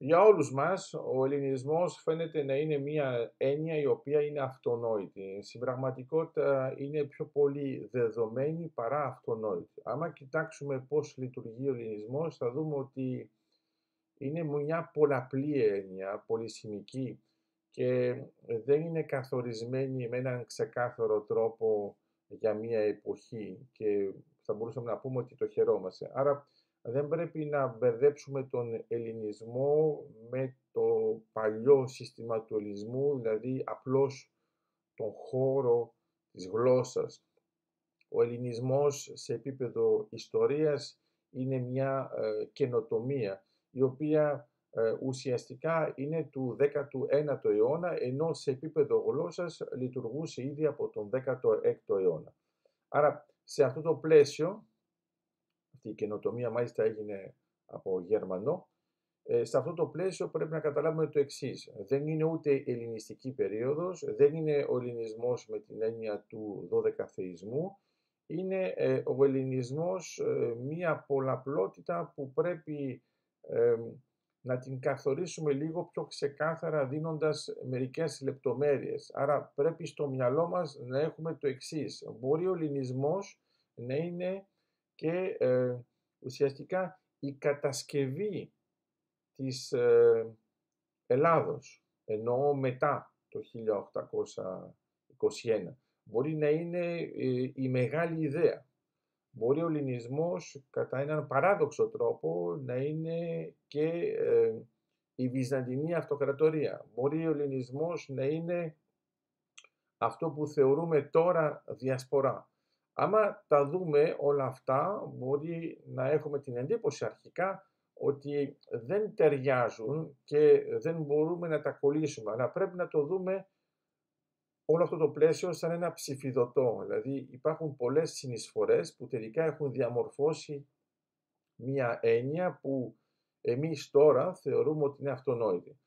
Για όλους μας, ο ελληνισμός φαίνεται να είναι μια έννοια η οποία είναι αυτονόητη. Στην πραγματικότητα είναι πιο πολύ δεδομένη παρά αυτονόητη. Άμα κοιτάξουμε πώς λειτουργεί ο ελληνισμός, θα δούμε ότι είναι μια πολλαπλή έννοια, πολυσημική και δεν είναι καθορισμένη με έναν ξεκάθαρο τρόπο για μια εποχή και θα μπορούσαμε να πούμε ότι το χαιρόμαστε. Άρα δεν πρέπει να μπερδέψουμε τον ελληνισμό με το παλιό σύστημα του ελληνισμού, δηλαδή απλώς τον χώρο της γλώσσας. Ο ελληνισμός σε επίπεδο ιστορίας είναι μια ε, καινοτομία, η οποία ε, ουσιαστικά είναι του 19ου αιώνα, ενώ σε επίπεδο γλώσσας λειτουργούσε ήδη από τον 16ο αιώνα. Άρα, σε αυτό το πλαίσιο, αυτή η καινοτομία μάλιστα έγινε από Γερμανό, ε, σε αυτό το πλαίσιο πρέπει να καταλάβουμε το εξής. Δεν είναι ούτε ελληνιστική περίοδος, δεν είναι ο ελληνισμός με την έννοια του 12 θεϊσμού, είναι ε, ο ελληνισμός ε, μία πολλαπλότητα που πρέπει να την καθορίσουμε λίγο πιο ξεκάθαρα δίνοντας μερικές λεπτομέρειες. Άρα πρέπει στο μυαλό μας να έχουμε το εξής. Μπορεί ο ελληνισμός να είναι και ε, ουσιαστικά η κατασκευή της ε, Ελλάδος, εννοώ μετά το 1821. Μπορεί να είναι ε, η μεγάλη ιδέα. Μπορεί ο ελληνισμός κατά έναν παράδοξο τρόπο να είναι και ε, η Βυζαντινή Αυτοκρατορία. Μπορεί ο ελληνισμός να είναι αυτό που θεωρούμε τώρα διασπορά. Άμα τα δούμε όλα αυτά, μπορεί να έχουμε την εντύπωση αρχικά ότι δεν ταιριάζουν και δεν μπορούμε να τα κολλήσουμε, αλλά πρέπει να το δούμε όλο αυτό το πλαίσιο σαν ένα ψηφιδωτό. Δηλαδή υπάρχουν πολλές συνεισφορές που τελικά έχουν διαμορφώσει μία έννοια που εμείς τώρα θεωρούμε ότι είναι αυτονόητη.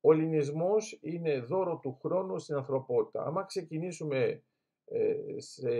Ο ελληνισμός είναι δώρο του χρόνου στην ανθρωπότητα. Άμα ξεκινήσουμε ε, σε,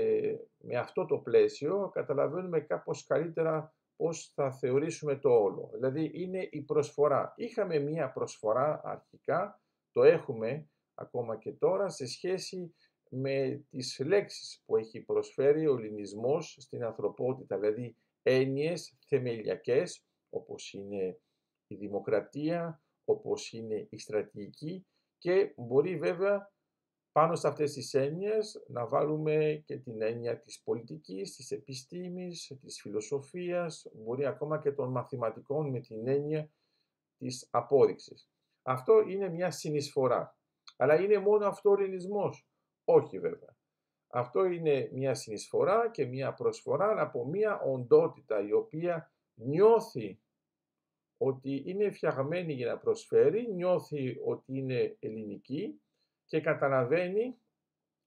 με αυτό το πλαίσιο, καταλαβαίνουμε κάπως καλύτερα πώς θα θεωρήσουμε το όλο. Δηλαδή είναι η προσφορά. Είχαμε μία προσφορά αρχικά, το έχουμε ακόμα και τώρα σε σχέση με τις λέξεις που έχει προσφέρει ο ελληνισμός στην ανθρωπότητα, δηλαδή έννοιες θεμελιακές όπως είναι η δημοκρατία, όπως είναι η στρατηγική και μπορεί βέβαια πάνω σε αυτές τις έννοιες να βάλουμε και την έννοια της πολιτικής, της επιστήμης, της φιλοσοφίας, μπορεί ακόμα και των μαθηματικών με την έννοια της απόδειξης. Αυτό είναι μια συνεισφορά. Αλλά είναι μόνο αυτό ο ελληνισμός; Όχι βέβαια. Αυτό είναι μια συνεισφορά και μια προσφορά από μια οντότητα η οποία νιώθει ότι είναι φτιαγμένη για να προσφέρει, νιώθει ότι είναι ελληνική και καταλαβαίνει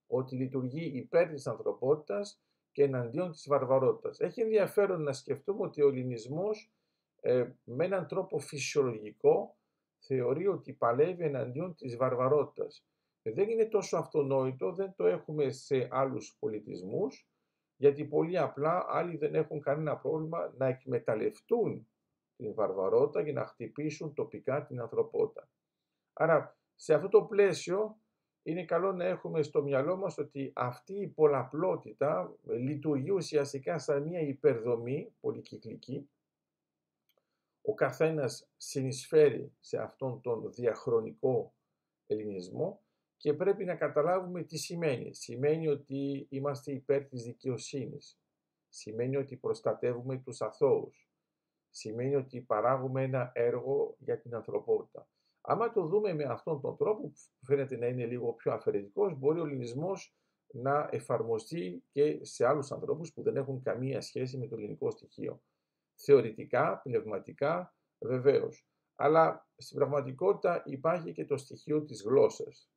ότι λειτουργεί υπέρ της ανθρωπότητας και εναντίον της βαρβαρότητας. Έχει ενδιαφέρον να σκεφτούμε ότι ο ελληνισμός ε, με έναν τρόπο φυσιολογικό θεωρεί ότι παλεύει εναντίον της βαρβαρότητας. Δεν είναι τόσο αυτονόητο, δεν το έχουμε σε άλλους πολιτισμούς, γιατί πολύ απλά άλλοι δεν έχουν κανένα πρόβλημα να εκμεταλλευτούν την βαρβαρότητα για να χτυπήσουν τοπικά την ανθρωπότητα. Άρα, σε αυτό το πλαίσιο, είναι καλό να έχουμε στο μυαλό μας ότι αυτή η πολλαπλότητα λειτουργεί ουσιαστικά σαν μια υπερδομή πολυκυκλική, ο καθένας συνεισφέρει σε αυτόν τον διαχρονικό ελληνισμό και πρέπει να καταλάβουμε τι σημαίνει. Σημαίνει ότι είμαστε υπέρ της δικαιοσύνης. Σημαίνει ότι προστατεύουμε τους αθώους. Σημαίνει ότι παράγουμε ένα έργο για την ανθρωπότητα. Άμα το δούμε με αυτόν τον τρόπο, που φαίνεται να είναι λίγο πιο αφαιρετικός, μπορεί ο ελληνισμός να εφαρμοστεί και σε άλλους ανθρώπους που δεν έχουν καμία σχέση με το ελληνικό στοιχείο θεωρητικά, πνευματικά, βεβαίως. Αλλά στην πραγματικότητα υπάρχει και το στοιχείο της γλώσσας.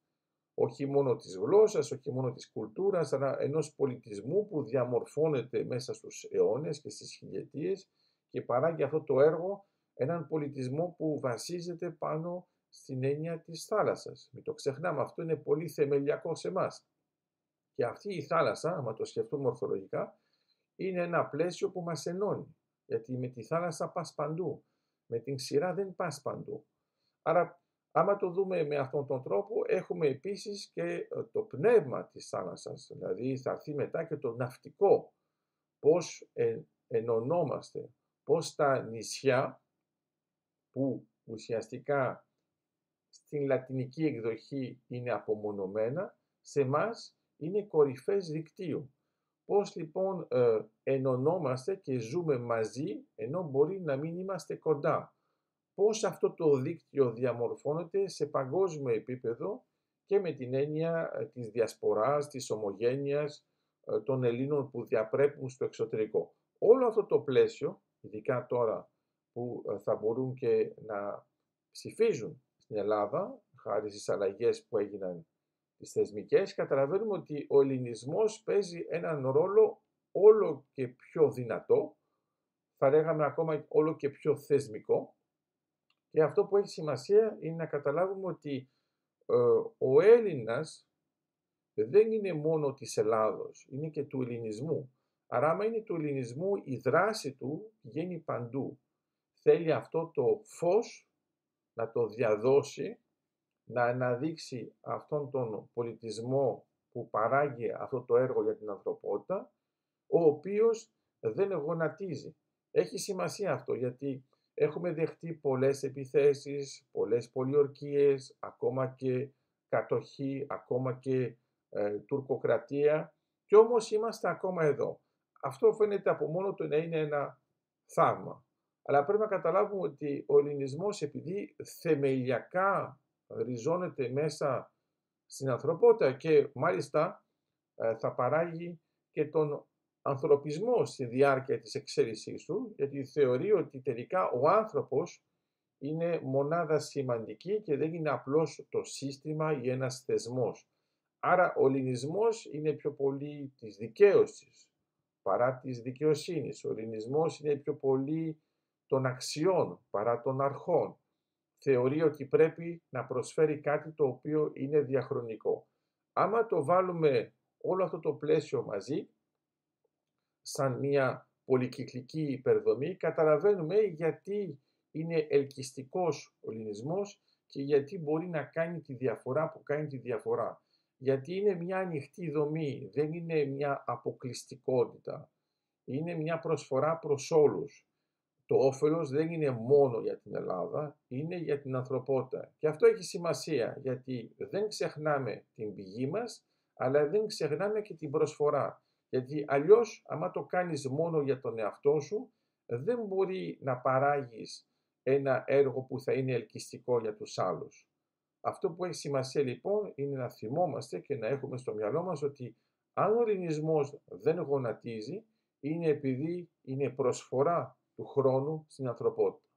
Όχι μόνο της γλώσσας, όχι μόνο της κουλτούρας, αλλά ενός πολιτισμού που διαμορφώνεται μέσα στους αιώνες και στις χιλιετίες και παράγει αυτό το έργο έναν πολιτισμό που βασίζεται πάνω στην έννοια της θάλασσας. Μην το ξεχνάμε, αυτό είναι πολύ θεμελιακό σε εμάς. Και αυτή η θάλασσα, άμα το σκεφτούμε ορθολογικά, είναι ένα πλαίσιο που μας ενώνει γιατί με τη θάλασσα πας παντού. με την σειρά δεν πας παντού. Άρα, άμα το δούμε με αυτόν τον τρόπο, έχουμε επίσης και ε, το πνεύμα της θάλασσας, δηλαδή θα έρθει μετά και το ναυτικό, πώς ενωνόμαστε, πώς τα νησιά που ουσιαστικά στην λατινική εκδοχή είναι απομονωμένα, σε μας είναι κορυφές δικτύου. Πώς λοιπόν ε, ενωνόμαστε και ζούμε μαζί ενώ μπορεί να μην είμαστε κοντά; Πώς αυτό το δίκτυο διαμορφώνεται σε παγκόσμιο επίπεδο και με την έννοια ε, της διασποράς, της ομογένειας ε, των Ελλήνων που διαπρέπουν στο εξωτερικό; Όλο αυτό το πλαίσιο, ειδικά τώρα που ε, θα μπορούν και να ψηφίζουν στην Ελλάδα, χάρη στις αλλαγές που έγιναν τις θεσμικές, καταλαβαίνουμε ότι ο ελληνισμός παίζει έναν ρόλο όλο και πιο δυνατό, θα λέγαμε ακόμα όλο και πιο θεσμικό και αυτό που έχει σημασία είναι να καταλάβουμε ότι ε, ο Έλληνας δεν είναι μόνο της Ελλάδος, είναι και του ελληνισμού. Άρα άμα είναι του ελληνισμού η δράση του βγαίνει παντού. Θέλει αυτό το φως να το διαδώσει να αναδείξει αυτόν τον πολιτισμό που παράγει αυτό το έργο για την ανθρωπότητα, ο οποίος δεν γονατίζει. Έχει σημασία αυτό γιατί έχουμε δεχτεί πολλές επιθέσεις, πολλές πολιορκίες, ακόμα και κατοχή, ακόμα και ε, τουρκοκρατία και όμως είμαστε ακόμα εδώ. Αυτό φαίνεται από μόνο του να είναι ένα θαύμα. Αλλά πρέπει να καταλάβουμε ότι ο ελληνισμός επειδή θεμελιακά ριζώνεται μέσα στην ανθρωπότητα και μάλιστα ε, θα παράγει και τον ανθρωπισμό στη διάρκεια της εξέλιξής του, γιατί θεωρεί ότι τελικά ο άνθρωπος είναι μονάδα σημαντική και δεν είναι απλώς το σύστημα ή ένας θεσμός. Άρα ο ελληνισμός είναι πιο πολύ της δικαίωσης παρά της δικαιοσύνης. Ο ελληνισμός είναι πιο πολύ των αξιών παρά των αρχών θεωρεί ότι πρέπει να προσφέρει κάτι το οποίο είναι διαχρονικό. Άμα το βάλουμε όλο αυτό το πλαίσιο μαζί, σαν μια πολυκυκλική υπερδομή, καταλαβαίνουμε γιατί είναι ελκυστικός ο λινισμός και γιατί μπορεί να κάνει τη διαφορά που κάνει τη διαφορά. Γιατί είναι μια ανοιχτή δομή, δεν είναι μια αποκλειστικότητα. Είναι μια προσφορά προς όλους το όφελος δεν είναι μόνο για την Ελλάδα, είναι για την ανθρωπότητα. Και αυτό έχει σημασία, γιατί δεν ξεχνάμε την πηγή μας, αλλά δεν ξεχνάμε και την προσφορά. Γιατί αλλιώς, άμα το κάνεις μόνο για τον εαυτό σου, δεν μπορεί να παράγεις ένα έργο που θα είναι ελκυστικό για τους άλλους. Αυτό που έχει σημασία λοιπόν είναι να θυμόμαστε και να έχουμε στο μυαλό μας ότι αν ο ελληνισμός δεν γονατίζει, είναι επειδή είναι προσφορά του χρόνου στην ανθρωπότητα.